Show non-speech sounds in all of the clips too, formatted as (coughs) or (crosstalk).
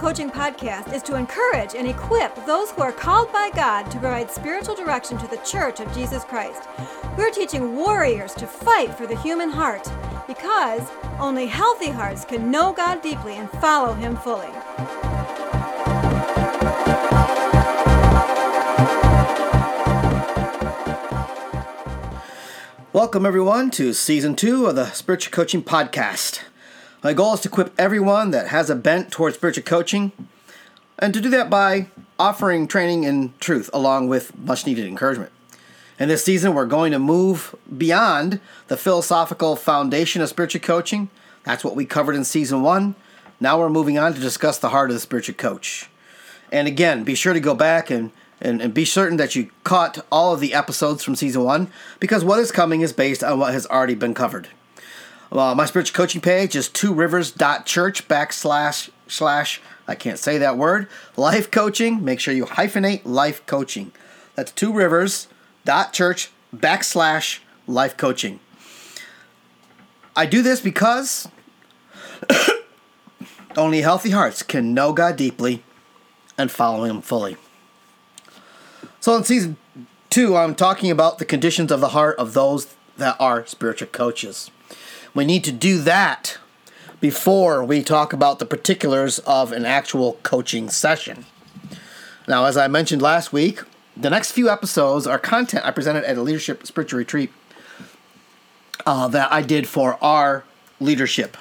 Coaching Podcast is to encourage and equip those who are called by God to provide spiritual direction to the Church of Jesus Christ. We're teaching warriors to fight for the human heart because only healthy hearts can know God deeply and follow Him fully. Welcome, everyone, to season two of the Spiritual Coaching Podcast. My goal is to equip everyone that has a bent towards spiritual coaching, and to do that by offering training in truth along with much needed encouragement. In this season, we're going to move beyond the philosophical foundation of spiritual coaching. That's what we covered in season one. Now we're moving on to discuss the heart of the spiritual coach. And again, be sure to go back and and, and be certain that you caught all of the episodes from season one because what is coming is based on what has already been covered. Uh, my spiritual coaching page is two rivers.church backslash slash I can't say that word life coaching. Make sure you hyphenate life coaching. That's two rivers.church backslash life coaching. I do this because (coughs) only healthy hearts can know God deeply and follow Him fully. So in season two, I'm talking about the conditions of the heart of those that are spiritual coaches. We need to do that before we talk about the particulars of an actual coaching session. Now, as I mentioned last week, the next few episodes are content I presented at a leadership spiritual retreat uh, that I did for our leadership.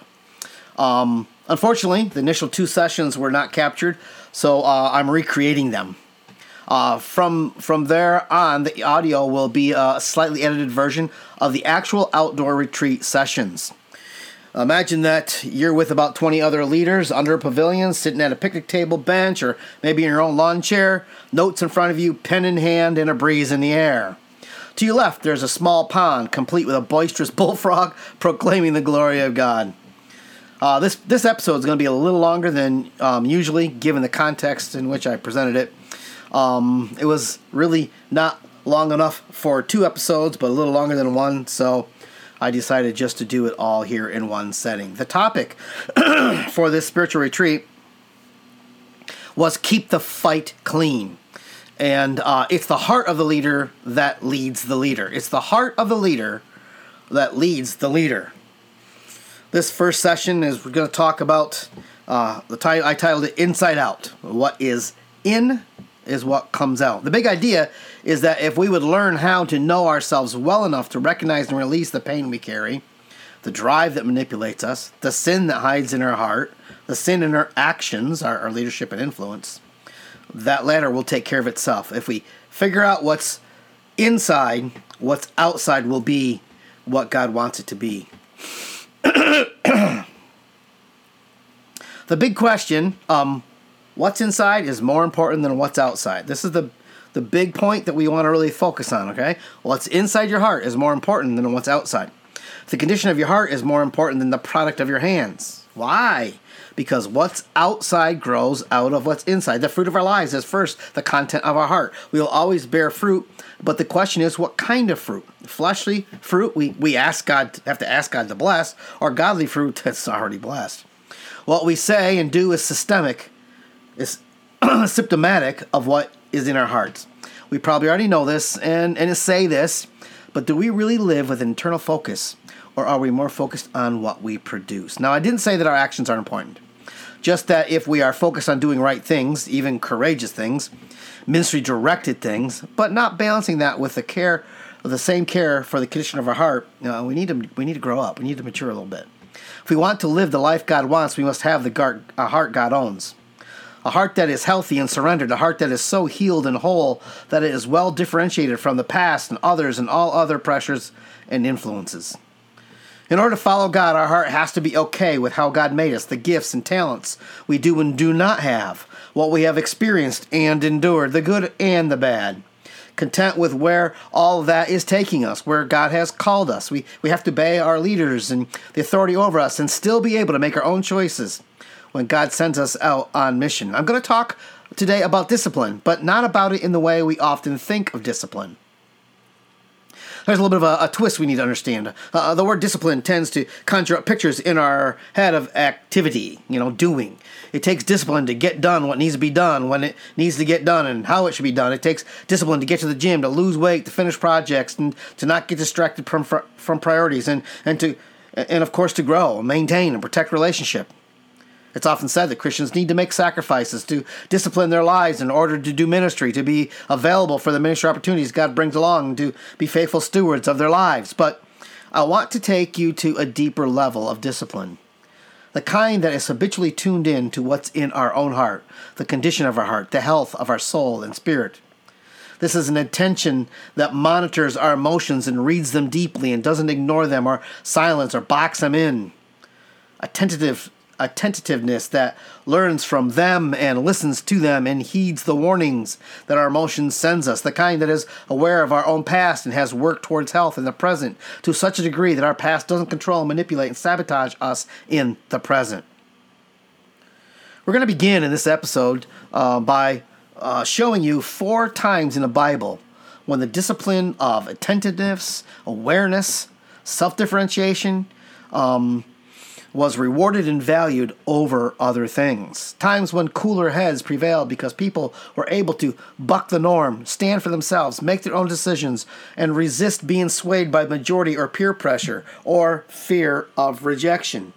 Um, unfortunately, the initial two sessions were not captured, so uh, I'm recreating them. Uh, from from there on, the audio will be a slightly edited version of the actual outdoor retreat sessions. Imagine that you're with about 20 other leaders under a pavilion, sitting at a picnic table bench, or maybe in your own lawn chair, notes in front of you, pen in hand, and a breeze in the air. To your left, there's a small pond, complete with a boisterous (laughs) bullfrog proclaiming the glory of God. Uh, this this episode is going to be a little longer than um, usually, given the context in which I presented it. Um, it was really not long enough for two episodes, but a little longer than one, so I decided just to do it all here in one setting. The topic (clears throat) for this spiritual retreat was keep the fight clean. And uh, it's the heart of the leader that leads the leader. It's the heart of the leader that leads the leader. This first session is we're going to talk about uh, the title. I titled it "Inside Out." What is in is what comes out. The big idea is that if we would learn how to know ourselves well enough to recognize and release the pain we carry, the drive that manipulates us, the sin that hides in our heart, the sin in our actions, our, our leadership and influence, that latter will take care of itself. If we figure out what's inside, what's outside will be what God wants it to be. (clears throat) the big question um, what's inside is more important than what's outside. This is the the big point that we want to really focus on, okay? What's inside your heart is more important than what's outside. The condition of your heart is more important than the product of your hands. Why? Because what's outside grows out of what's inside. The fruit of our lives is first the content of our heart. We will always bear fruit, but the question is what kind of fruit? Fleshly fruit, we, we ask God have to ask God to bless, or godly fruit (laughs) that's already blessed. What we say and do is systemic is (clears throat) symptomatic of what is in our hearts. We probably already know this and, and say this, but do we really live with internal focus or are we more focused on what we produce? Now, I didn't say that our actions aren't important, just that if we are focused on doing right things, even courageous things, ministry directed things, but not balancing that with the care, the same care for the condition of our heart, you know, we need to we need to grow up. We need to mature a little bit. If we want to live the life God wants, we must have the heart God owns a heart that is healthy and surrendered, a heart that is so healed and whole that it is well differentiated from the past and others and all other pressures and influences. In order to follow God, our heart has to be okay with how God made us, the gifts and talents we do and do not have, what we have experienced and endured, the good and the bad. Content with where all that is taking us, where God has called us. We, we have to obey our leaders and the authority over us and still be able to make our own choices when God sends us out on mission. I'm going to talk today about discipline, but not about it in the way we often think of discipline. there's a little bit of a, a twist we need to understand. Uh, the word discipline tends to conjure up pictures in our head of activity, you know, doing. It takes discipline to get done what needs to be done when it needs to get done and how it should be done. It takes discipline to get to the gym, to lose weight, to finish projects, and to not get distracted from from priorities, and and to and of course to grow, maintain, and protect relationship. It's often said that Christians need to make sacrifices to discipline their lives in order to do ministry, to be available for the ministry opportunities God brings along, to be faithful stewards of their lives. But I want to take you to a deeper level of discipline. The kind that is habitually tuned in to what's in our own heart, the condition of our heart, the health of our soul and spirit. This is an attention that monitors our emotions and reads them deeply and doesn't ignore them or silence or box them in. A tentative a tentativeness that learns from them and listens to them and heeds the warnings that our emotions sends us, the kind that is aware of our own past and has worked towards health in the present to such a degree that our past doesn't control, manipulate, and sabotage us in the present. We're going to begin in this episode uh, by uh, showing you four times in the Bible when the discipline of attentiveness, awareness, self differentiation, um, was rewarded and valued over other things. Times when cooler heads prevailed because people were able to buck the norm, stand for themselves, make their own decisions, and resist being swayed by majority or peer pressure or fear of rejection.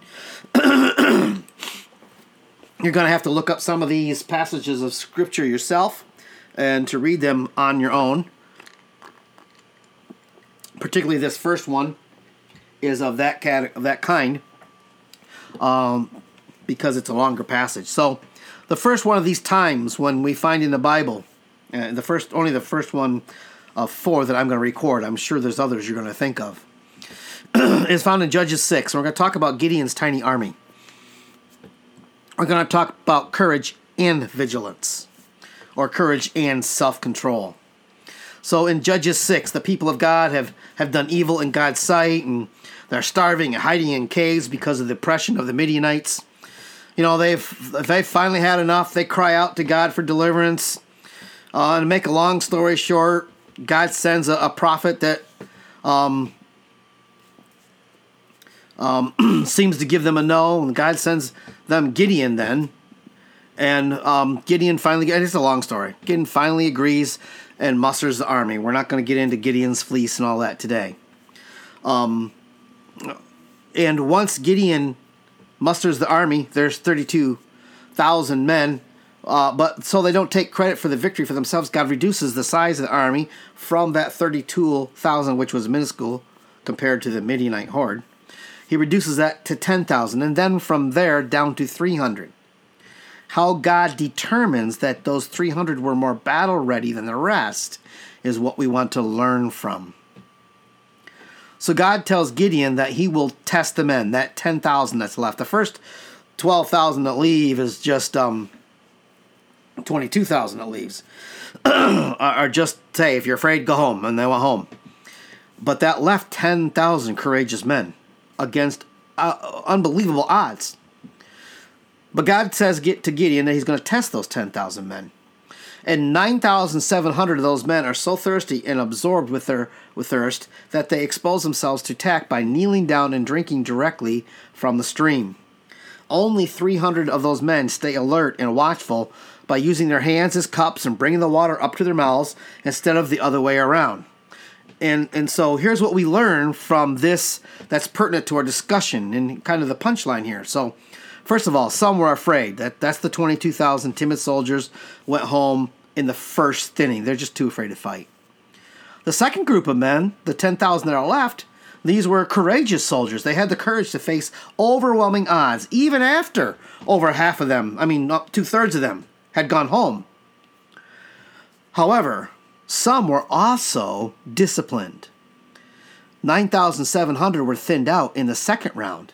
(clears throat) You're going to have to look up some of these passages of scripture yourself and to read them on your own. Particularly this first one is of that cat of that kind um, because it's a longer passage. So, the first one of these times when we find in the Bible, uh, the first only the first one of four that I'm going to record. I'm sure there's others you're going to think of. (clears throat) is found in Judges six. And we're going to talk about Gideon's tiny army. We're going to talk about courage and vigilance, or courage and self-control. So in Judges 6, the people of God have, have done evil in God's sight and they're starving and hiding in caves because of the oppression of the Midianites. You know, they've they finally had enough. They cry out to God for deliverance. Uh, to make a long story short, God sends a, a prophet that um, um, (clears throat) seems to give them a no. And God sends them Gideon then. And um, Gideon finally, it's a long story. Gideon finally agrees and musters the army. We're not going to get into Gideon's fleece and all that today. Um, and once Gideon musters the army, there's 32,000 men. Uh, but so they don't take credit for the victory for themselves, God reduces the size of the army from that 32,000, which was minuscule compared to the Midianite horde. He reduces that to 10,000, and then from there down to 300. How God determines that those 300 were more battle ready than the rest is what we want to learn from. So God tells Gideon that he will test the men, that 10,000 that's left. The first 12,000 that leave is just um, 22,000 that leaves. (clears throat) or just say, if you're afraid, go home. And they went home. But that left 10,000 courageous men against uh, unbelievable odds. But God says get to Gideon that he's going to test those 10,000 men and 9,700 of those men are so thirsty and absorbed with their with thirst that they expose themselves to attack by kneeling down and drinking directly from the stream. Only 300 of those men stay alert and watchful by using their hands as cups and bringing the water up to their mouths instead of the other way around. And and so here's what we learn from this that's pertinent to our discussion and kind of the punchline here. So First of all, some were afraid. That that's the 22,000 timid soldiers went home in the first inning. They're just too afraid to fight. The second group of men, the 10,000 that are left, these were courageous soldiers. They had the courage to face overwhelming odds, even after over half of them, I mean, two thirds of them, had gone home. However, some were also disciplined. 9,700 were thinned out in the second round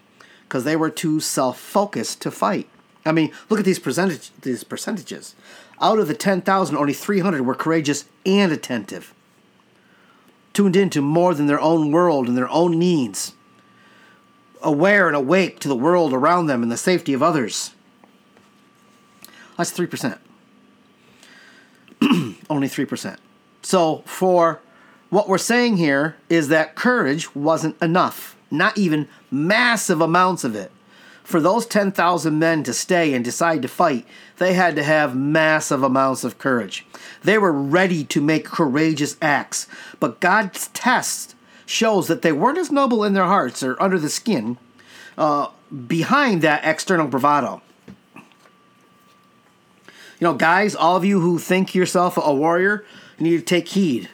because they were too self-focused to fight. I mean, look at these percentage these percentages. Out of the 10,000, only 300 were courageous and attentive, tuned into more than their own world and their own needs, aware and awake to the world around them and the safety of others. That's 3%. (clears throat) only 3%. So for what we're saying here is that courage wasn't enough, not even massive amounts of it. For those 10,000 men to stay and decide to fight, they had to have massive amounts of courage. They were ready to make courageous acts, but God's test shows that they weren't as noble in their hearts or under the skin uh, behind that external bravado. You know, guys, all of you who think yourself a warrior, you need to take heed.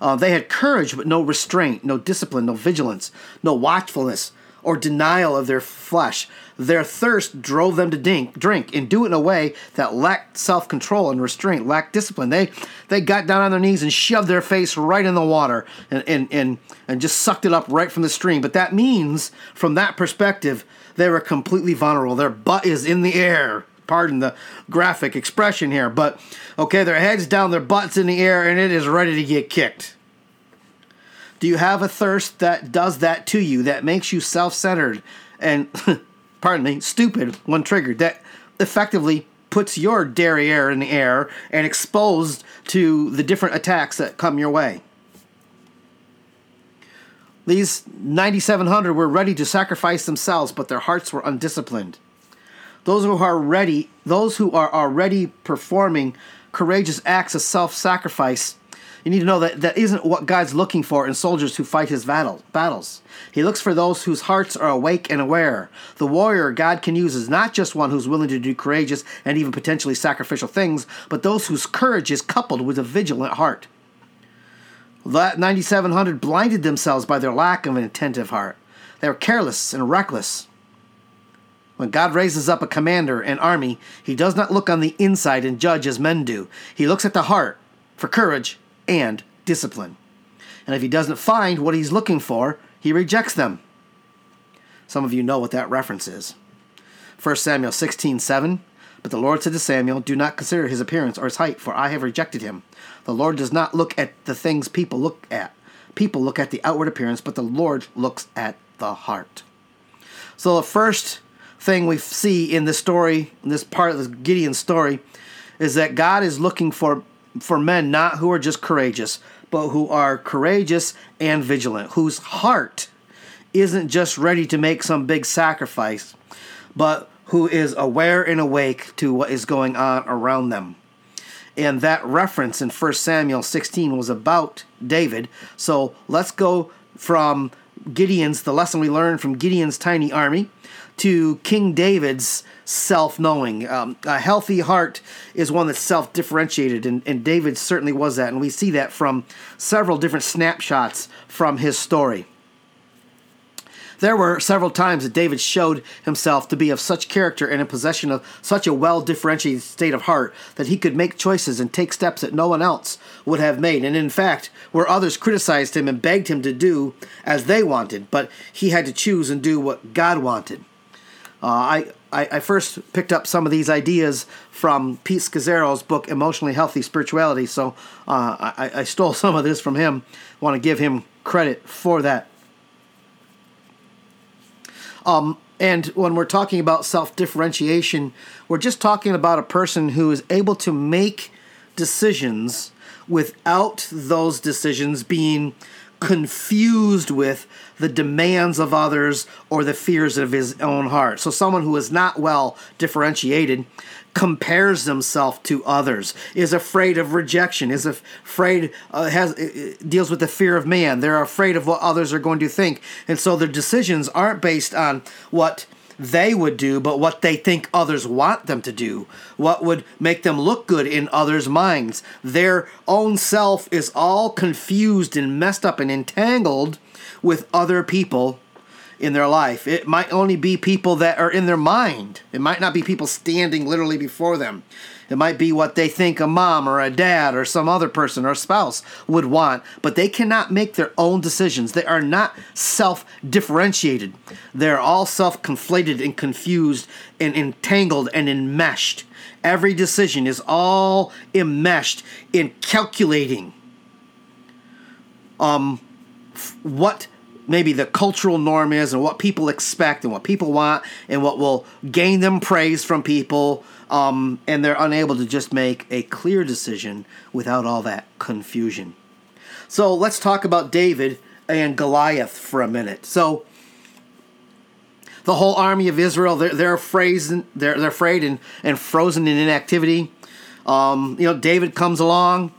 Uh, they had courage, but no restraint, no discipline, no vigilance, no watchfulness, or denial of their flesh. Their thirst drove them to drink, drink and do it in a way that lacked self control and restraint, lacked discipline. They they got down on their knees and shoved their face right in the water and, and, and, and just sucked it up right from the stream. But that means, from that perspective, they were completely vulnerable. Their butt is in the air. Pardon the graphic expression here, but okay, their heads down, their butts in the air, and it is ready to get kicked. Do you have a thirst that does that to you, that makes you self centered and, (laughs) pardon me, stupid when triggered, that effectively puts your derriere in the air and exposed to the different attacks that come your way? These 9,700 were ready to sacrifice themselves, but their hearts were undisciplined. Those who are ready, those who are already performing courageous acts of self-sacrifice you need to know that that isn't what God's looking for in soldiers who fight his battle, battles. He looks for those whose hearts are awake and aware. The warrior God can use is not just one who's willing to do courageous and even potentially sacrificial things, but those whose courage is coupled with a vigilant heart. That 9,700 blinded themselves by their lack of an attentive heart. They were careless and reckless. When God raises up a commander, an army, he does not look on the inside and judge as men do. He looks at the heart for courage and discipline. And if he doesn't find what he's looking for, he rejects them. Some of you know what that reference is. 1 Samuel 16 7. But the Lord said to Samuel, Do not consider his appearance or his height, for I have rejected him. The Lord does not look at the things people look at. People look at the outward appearance, but the Lord looks at the heart. So the first thing we see in this story, in this part of the Gideon story, is that God is looking for for men not who are just courageous, but who are courageous and vigilant, whose heart isn't just ready to make some big sacrifice, but who is aware and awake to what is going on around them. And that reference in 1 Samuel 16 was about David. So let's go from Gideon's, the lesson we learned from Gideon's tiny army, to King David's self knowing. Um, a healthy heart is one that's self differentiated, and, and David certainly was that. And we see that from several different snapshots from his story. There were several times that David showed himself to be of such character and in possession of such a well differentiated state of heart that he could make choices and take steps that no one else would have made. And in fact, where others criticized him and begged him to do as they wanted, but he had to choose and do what God wanted. Uh, I, I, I, first picked up some of these ideas from Pete Scazzero's book, Emotionally Healthy Spirituality. So uh, I, I stole (laughs) some of this from him. want to give him credit for that. Um, and when we're talking about self differentiation, we're just talking about a person who is able to make decisions without those decisions being confused with the demands of others or the fears of his own heart. So, someone who is not well differentiated compares himself to others, is afraid of rejection, is afraid, uh, has deals with the fear of man. They're afraid of what others are going to think, and so their decisions aren't based on what they would do, but what they think others want them to do, what would make them look good in others' minds. Their own self is all confused and messed up and entangled with other people in their life. It might only be people that are in their mind. It might not be people standing literally before them. It might be what they think a mom or a dad or some other person or spouse would want, but they cannot make their own decisions. They are not self differentiated. They're all self conflated and confused and entangled and enmeshed. Every decision is all enmeshed in calculating um, what maybe the cultural norm is and what people expect and what people want and what will gain them praise from people um, and they're unable to just make a clear decision without all that confusion. So let's talk about David and Goliath for a minute. So the whole army of Israel, they're, they're afraid, they're, they're afraid and, and frozen in inactivity. Um, you know, David comes along.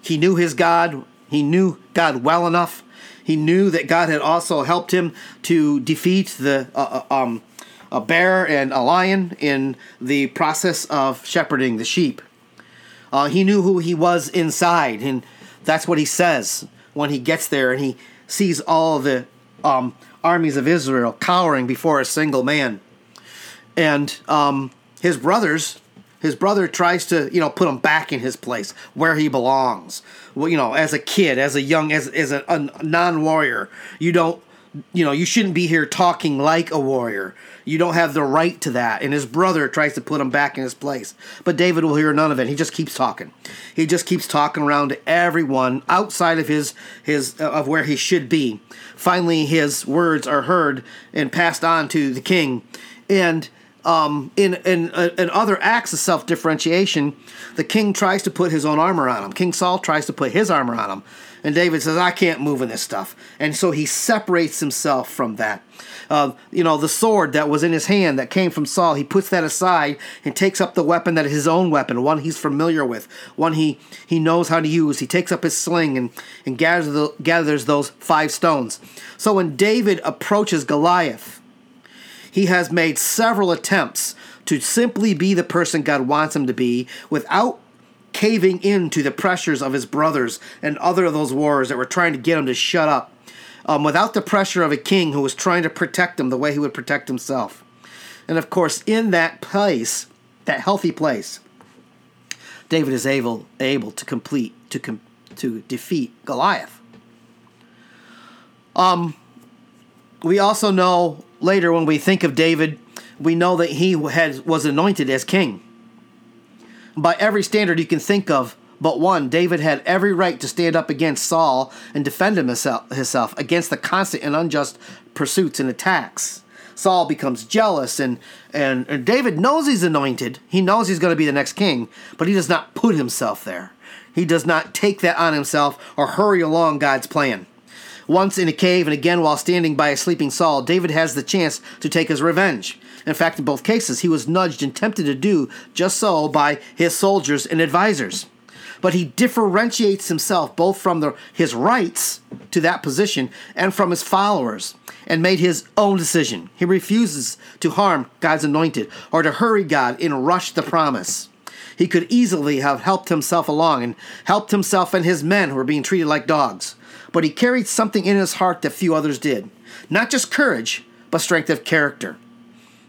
He knew his God. He knew God well enough. He knew that God had also helped him to defeat the uh, uh um, a bear and a lion in the process of shepherding the sheep. Uh, he knew who he was inside, and that's what he says when he gets there and he sees all the um, armies of Israel cowering before a single man. And um, his brothers, his brother tries to, you know, put him back in his place where he belongs. Well, you know, as a kid, as a young, as, as a, a non warrior, you don't, you know, you shouldn't be here talking like a warrior. You don't have the right to that. And his brother tries to put him back in his place. But David will hear none of it. He just keeps talking. He just keeps talking around to everyone outside of his his uh, of where he should be. Finally, his words are heard and passed on to the king. And um, in, in, uh, in other acts of self differentiation, the king tries to put his own armor on him. King Saul tries to put his armor on him. And David says, I can't move in this stuff. And so he separates himself from that. Uh, you know, the sword that was in his hand that came from Saul, he puts that aside and takes up the weapon that is his own weapon, one he's familiar with, one he, he knows how to use. He takes up his sling and, and gathers, the, gathers those five stones. So when David approaches Goliath, he has made several attempts to simply be the person God wants him to be without caving in to the pressures of his brothers and other of those warriors that were trying to get him to shut up, um, without the pressure of a king who was trying to protect him the way he would protect himself. And of course, in that place, that healthy place, David is able able to complete to com- to defeat Goliath. Um, we also know later when we think of David, we know that he had was anointed as king by every standard you can think of but one, David had every right to stand up against Saul and defend himself against the constant and unjust pursuits and attacks. Saul becomes jealous, and, and, and David knows he's anointed. He knows he's going to be the next king, but he does not put himself there. He does not take that on himself or hurry along God's plan. Once in a cave and again while standing by a sleeping Saul, David has the chance to take his revenge. In fact, in both cases, he was nudged and tempted to do just so by his soldiers and advisors. But he differentiates himself both from the, his rights to that position and from his followers and made his own decision. He refuses to harm God's anointed or to hurry God and rush the promise. He could easily have helped himself along and helped himself and his men who were being treated like dogs. But he carried something in his heart that few others did. Not just courage, but strength of character.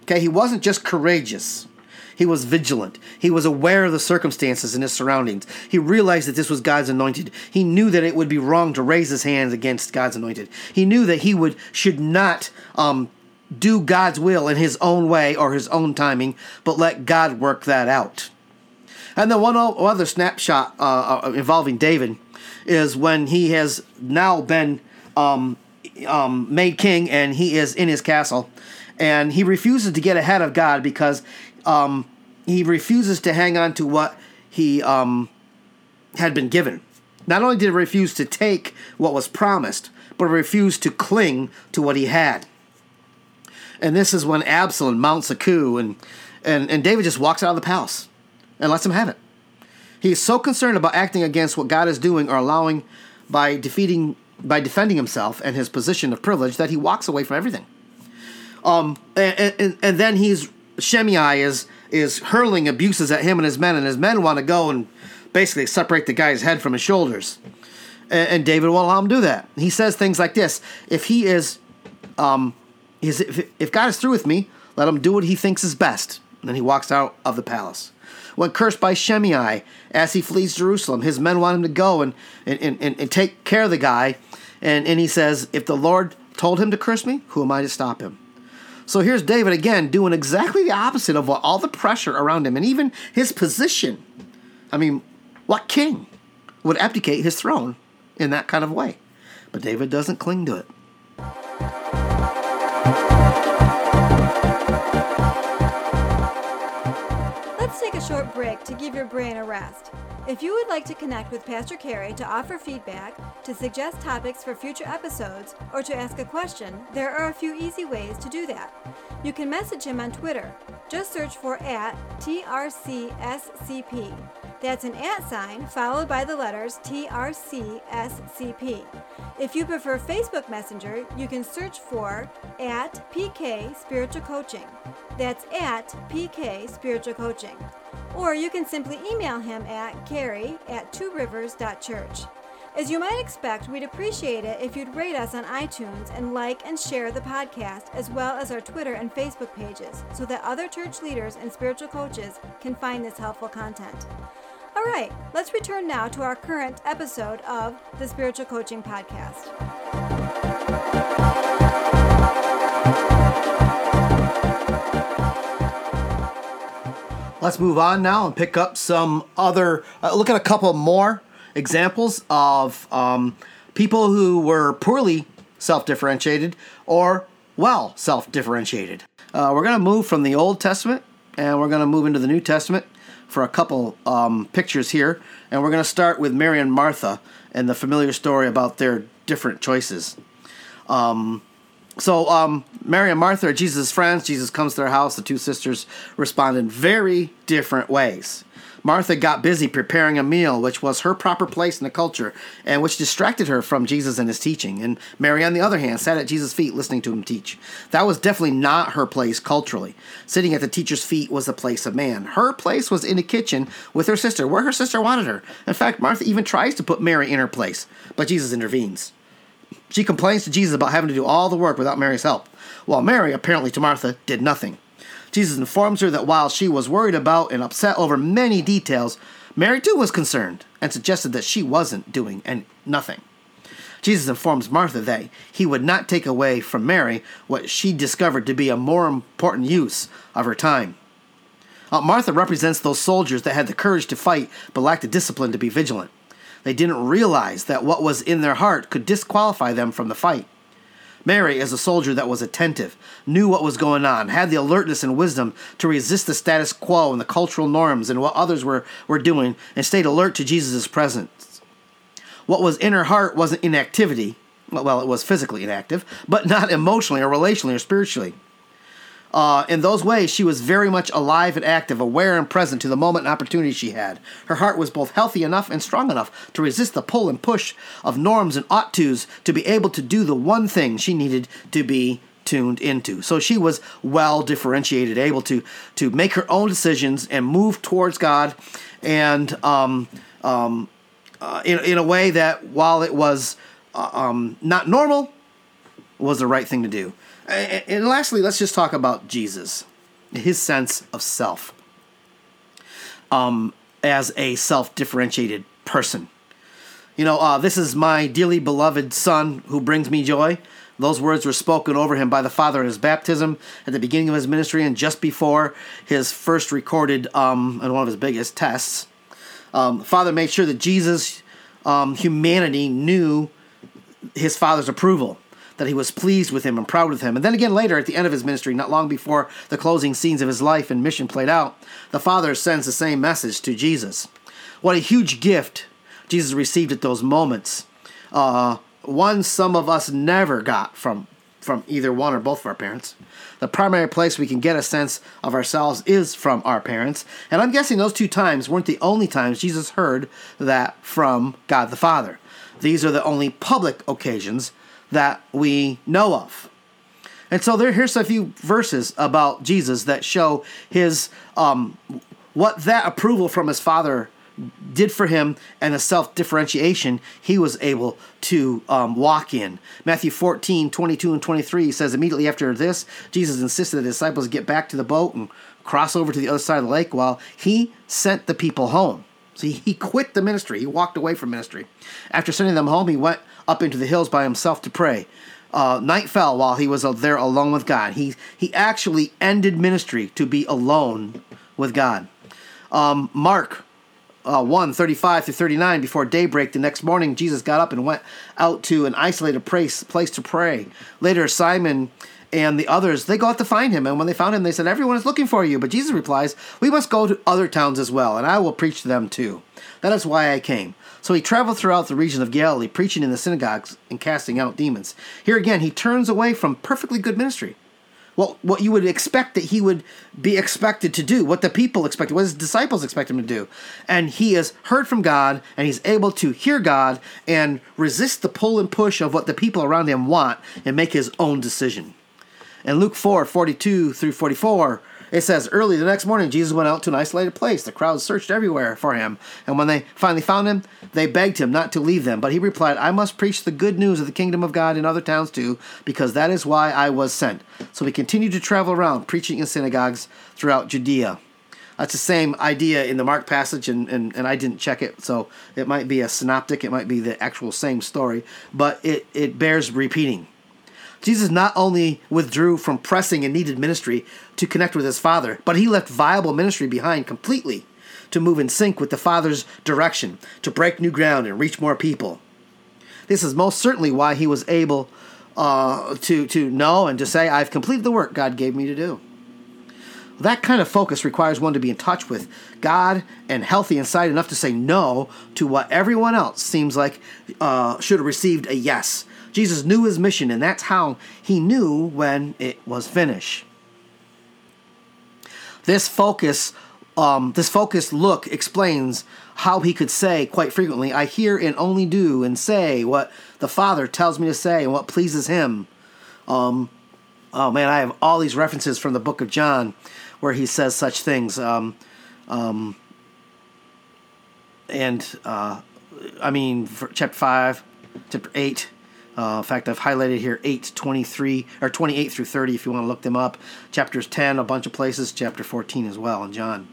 Okay, he wasn't just courageous. He was vigilant. He was aware of the circumstances and his surroundings. He realized that this was God's anointed. He knew that it would be wrong to raise his hands against God's anointed. He knew that he would should not um, do God's will in his own way or his own timing, but let God work that out. And then one other snapshot uh, uh, involving David is when he has now been um, um, made king and he is in his castle and he refuses to get ahead of God because um, he refuses to hang on to what he um, had been given. Not only did he refuse to take what was promised, but refused to cling to what he had. And this is when Absalom mounts a coup, and, and, and David just walks out of the palace and lets him have it. He is so concerned about acting against what God is doing or allowing by defeating by defending himself and his position of privilege that he walks away from everything. Um, and, and, and then he's Shimei is is hurling abuses at him and his men, and his men want to go and basically separate the guy's head from his shoulders. And, and David won't allow him to do that. He says things like this: If he is, um, is if, if God is through with me, let him do what he thinks is best. And then he walks out of the palace. When cursed by Shimei as he flees Jerusalem, his men want him to go and, and, and, and take care of the guy. And, and he says, If the Lord told him to curse me, who am I to stop him? So here's David again doing exactly the opposite of what all the pressure around him and even his position. I mean, what king would abdicate his throne in that kind of way? But David doesn't cling to it. Break to give your brain a rest. If you would like to connect with Pastor Carey to offer feedback, to suggest topics for future episodes, or to ask a question, there are a few easy ways to do that. You can message him on Twitter. Just search for at TRCSCP. That's an at sign followed by the letters TRCSCP. If you prefer Facebook Messenger, you can search for at PK Spiritual Coaching. That's at PK Spiritual Coaching. Or you can simply email him at carey at tworivers.church. As you might expect, we'd appreciate it if you'd rate us on iTunes and like and share the podcast, as well as our Twitter and Facebook pages, so that other church leaders and spiritual coaches can find this helpful content. Right, let's return now to our current episode of the Spiritual Coaching Podcast. Let's move on now and pick up some other, uh, look at a couple more examples of um, people who were poorly self differentiated or well self differentiated. Uh, we're going to move from the Old Testament and we're going to move into the New Testament for a couple um, pictures here. And we're going to start with Mary and Martha and the familiar story about their different choices. Um, so um, Mary and Martha are Jesus' friends. Jesus comes to their house. The two sisters respond in very different ways. Martha got busy preparing a meal, which was her proper place in the culture, and which distracted her from Jesus and his teaching. And Mary, on the other hand, sat at Jesus' feet listening to him teach. That was definitely not her place culturally. Sitting at the teacher's feet was the place of man. Her place was in the kitchen with her sister, where her sister wanted her. In fact, Martha even tries to put Mary in her place, but Jesus intervenes. She complains to Jesus about having to do all the work without Mary's help, while Mary, apparently to Martha, did nothing. Jesus informs her that while she was worried about and upset over many details, Mary too was concerned and suggested that she wasn't doing any, nothing. Jesus informs Martha that he would not take away from Mary what she discovered to be a more important use of her time. Uh, Martha represents those soldiers that had the courage to fight but lacked the discipline to be vigilant. They didn't realize that what was in their heart could disqualify them from the fight. Mary, as a soldier that was attentive, knew what was going on, had the alertness and wisdom to resist the status quo and the cultural norms and what others were, were doing, and stayed alert to Jesus' presence. What was in her heart wasn't inactivity, well, it was physically inactive, but not emotionally or relationally or spiritually. Uh, in those ways, she was very much alive and active, aware and present to the moment and opportunity she had. Her heart was both healthy enough and strong enough to resist the pull and push of norms and ought tos to be able to do the one thing she needed to be tuned into. So she was well differentiated, able to to make her own decisions and move towards God, and um, um, uh, in in a way that while it was uh, um, not normal, was the right thing to do. And lastly, let's just talk about Jesus, his sense of self um, as a self differentiated person. You know, uh, this is my dearly beloved Son who brings me joy. Those words were spoken over him by the Father in his baptism, at the beginning of his ministry, and just before his first recorded um, and one of his biggest tests. Um, Father made sure that Jesus' um, humanity knew his Father's approval that he was pleased with him and proud of him. And then again later, at the end of his ministry, not long before the closing scenes of his life and mission played out, the Father sends the same message to Jesus. What a huge gift Jesus received at those moments. Uh, one some of us never got from from either one or both of our parents. The primary place we can get a sense of ourselves is from our parents. And I'm guessing those two times weren't the only times Jesus heard that from God the Father. These are the only public occasions that we know of. And so there, here's a few verses about Jesus that show his um, what that approval from his father did for him and the self differentiation he was able to um, walk in. Matthew 14, 22 and 23 says, Immediately after this, Jesus insisted that the disciples get back to the boat and cross over to the other side of the lake while he sent the people home. So he, he quit the ministry. He walked away from ministry. After sending them home, he went up into the hills by himself to pray. Uh, night fell while he was there alone with God. He he actually ended ministry to be alone with God. Um, Mark uh, 1 35 through 39 before daybreak the next morning jesus got up and went out to an isolated place, place to pray later simon and the others they go out to find him and when they found him they said everyone is looking for you but jesus replies we must go to other towns as well and i will preach to them too that is why i came So he traveled throughout the region of Galilee, preaching in the synagogues and casting out demons. Here again, he turns away from perfectly good ministry. What, what you would expect that he would be expected to do, what the people expected, what his disciples expect him to do. And he has heard from God and he's able to hear God and resist the pull and push of what the people around him want and make his own decision. In Luke 4 42 through 44, it says, Early the next morning, Jesus went out to an isolated place. The crowd searched everywhere for him. And when they finally found him, they begged him not to leave them. But he replied, I must preach the good news of the kingdom of God in other towns too, because that is why I was sent. So he continued to travel around, preaching in synagogues throughout Judea. That's the same idea in the Mark passage, and, and, and I didn't check it, so it might be a synoptic, it might be the actual same story, but it, it bears repeating. Jesus not only withdrew from pressing and needed ministry to connect with his Father, but he left viable ministry behind completely to move in sync with the Father's direction, to break new ground and reach more people. This is most certainly why he was able uh, to, to know and to say, I've completed the work God gave me to do. That kind of focus requires one to be in touch with God and healthy inside enough to say no to what everyone else seems like uh, should have received a yes Jesus knew his mission, and that's how he knew when it was finished. This focus, um, this focused look explains how he could say quite frequently, I hear and only do and say what the Father tells me to say and what pleases him. Um, oh man, I have all these references from the book of John where he says such things. Um, um, and uh, I mean, chapter 5, chapter 8, uh, in fact, I've highlighted here 8, 23, or 28 through 30 if you want to look them up. Chapters 10, a bunch of places. Chapter 14 as well in John.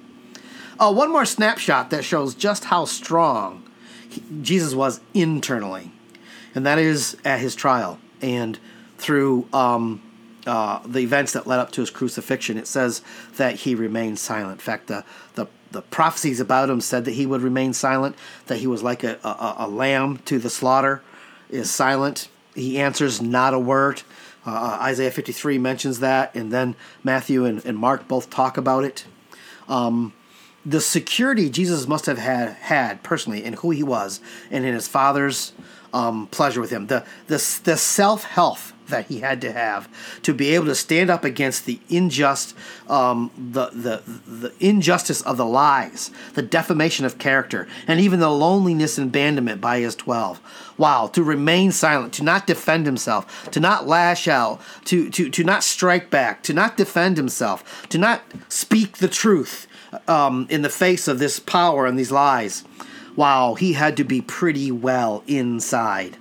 Uh, one more snapshot that shows just how strong he, Jesus was internally, and that is at his trial and through um, uh, the events that led up to his crucifixion. It says that he remained silent. In fact, the, the the prophecies about him said that he would remain silent, that he was like a, a, a lamb to the slaughter, is silent he answers not a word. Uh, uh, Isaiah 53 mentions that, and then Matthew and, and Mark both talk about it. Um, the security Jesus must have had had personally in who he was and in his father's um, pleasure with him. The the the self health that he had to have to be able to stand up against the unjust, um, the, the, the injustice of the lies, the defamation of character, and even the loneliness and abandonment by his 12. Wow, to remain silent, to not defend himself, to not lash out, to, to, to not strike back, to not defend himself, to not speak the truth um, in the face of this power and these lies. Wow, he had to be pretty well inside.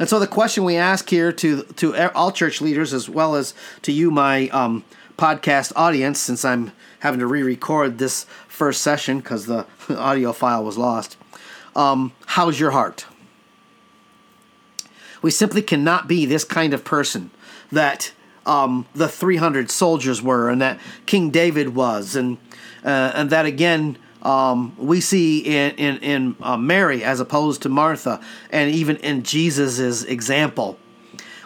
And so the question we ask here to to all church leaders as well as to you, my um, podcast audience, since I'm having to re-record this first session because the (laughs) audio file was lost. Um, how's your heart? We simply cannot be this kind of person that um, the 300 soldiers were, and that King David was, and uh, and that again um, we see in in, in uh, Mary as opposed to Martha, and even in Jesus's example.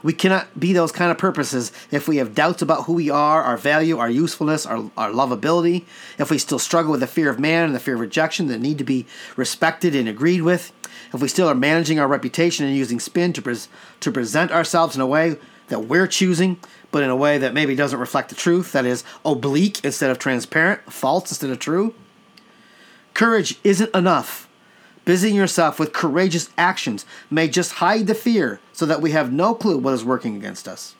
We cannot be those kind of purposes if we have doubts about who we are, our value, our usefulness, our, our lovability, if we still struggle with the fear of man and the fear of rejection that need to be respected and agreed with, if we still are managing our reputation and using spin to, pres- to present ourselves in a way that we're choosing, but in a way that maybe doesn't reflect the truth, that is oblique instead of transparent, false instead of true, Courage isn't enough. Busying yourself with courageous actions may just hide the fear so that we have no clue what is working against us.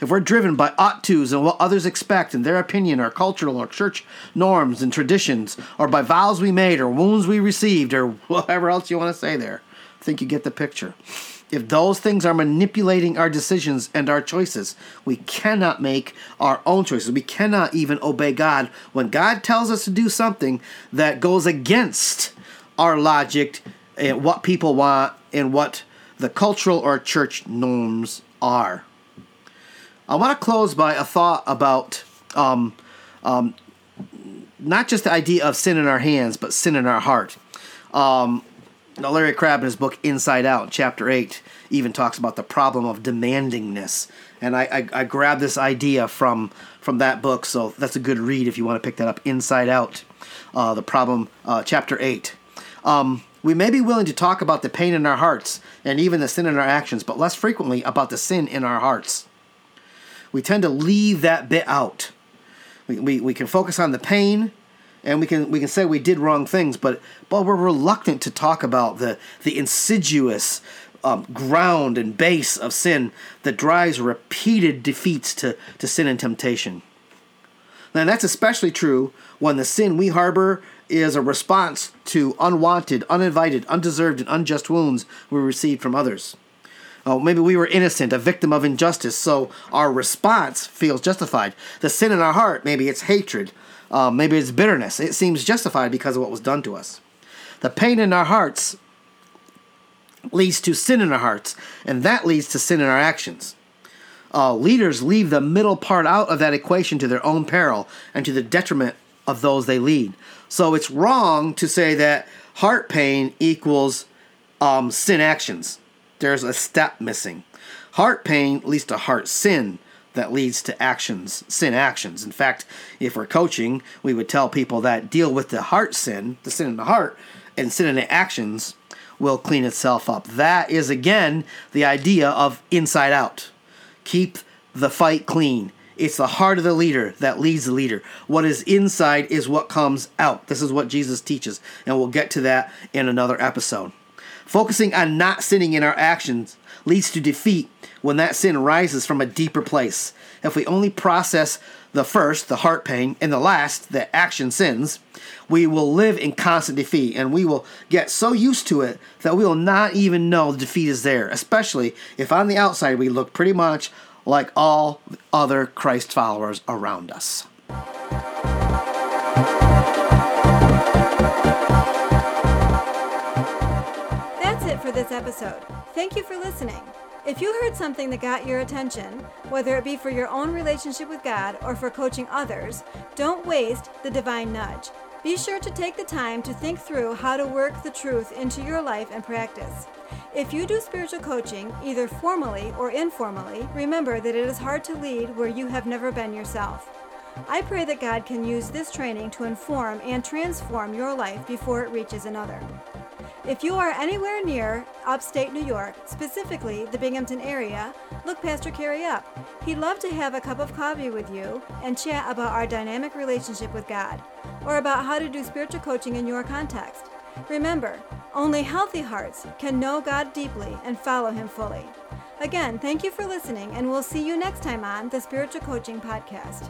If we're driven by ought tos and what others expect and their opinion or cultural or church norms and traditions, or by vows we made or wounds we received or (laughs) whatever else you want to say there, I think you get the picture. If those things are manipulating our decisions and our choices, we cannot make our own choices. We cannot even obey God when God tells us to do something that goes against our logic and what people want and what the cultural or church norms are. I want to close by a thought about um, um, not just the idea of sin in our hands, but sin in our heart. Um, now, Larry Crabb in his book Inside Out, chapter 8, even talks about the problem of demandingness. And I, I, I grabbed this idea from, from that book, so that's a good read if you want to pick that up. Inside Out, uh, the problem, uh, chapter 8. Um, We may be willing to talk about the pain in our hearts and even the sin in our actions, but less frequently about the sin in our hearts. We tend to leave that bit out. We, we, we can focus on the pain and we can we can say we did wrong things, but but we're reluctant to talk about the the insidious um, ground and base of sin that drives repeated defeats to, to sin and temptation. Now that's especially true when the sin we harbor is a response to unwanted, uninvited, undeserved, and unjust wounds we received from others. Oh, maybe we were innocent, a victim of injustice, so our response feels justified. The sin in our heart, maybe it's hatred, uh, maybe it's bitterness. It seems justified because of what was done to us. The pain in our hearts leads to sin in our hearts, and that leads to sin in our actions. Uh, leaders leave the middle part out of that equation to their own peril and to the detriment of those they lead. So it's wrong to say that heart pain equals um, sin actions. There's a step missing. Heart pain leads to heart sin that leads to actions, sin actions. In fact, if we're coaching, we would tell people that deal with the heart sin, the sin in the heart, and sin in the actions will clean itself up. That is again the idea of inside out. Keep the fight clean. It's the heart of the leader that leads the leader. What is inside is what comes out. This is what Jesus teaches, and we'll get to that in another episode. Focusing on not sinning in our actions leads to defeat when that sin rises from a deeper place. If we only process the first, the heart pain, and the last, the action sins, we will live in constant defeat and we will get so used to it that we will not even know the defeat is there, especially if on the outside we look pretty much like all other Christ followers around us. That's it for this episode. Thank you for listening. If you heard something that got your attention, whether it be for your own relationship with God or for coaching others, don't waste the divine nudge. Be sure to take the time to think through how to work the truth into your life and practice. If you do spiritual coaching, either formally or informally, remember that it is hard to lead where you have never been yourself. I pray that God can use this training to inform and transform your life before it reaches another. If you are anywhere near upstate New York, specifically the Binghamton area, look Pastor Carey up. He'd love to have a cup of coffee with you and chat about our dynamic relationship with God, or about how to do spiritual coaching in your context. Remember, only healthy hearts can know God deeply and follow Him fully. Again, thank you for listening, and we'll see you next time on the Spiritual Coaching Podcast.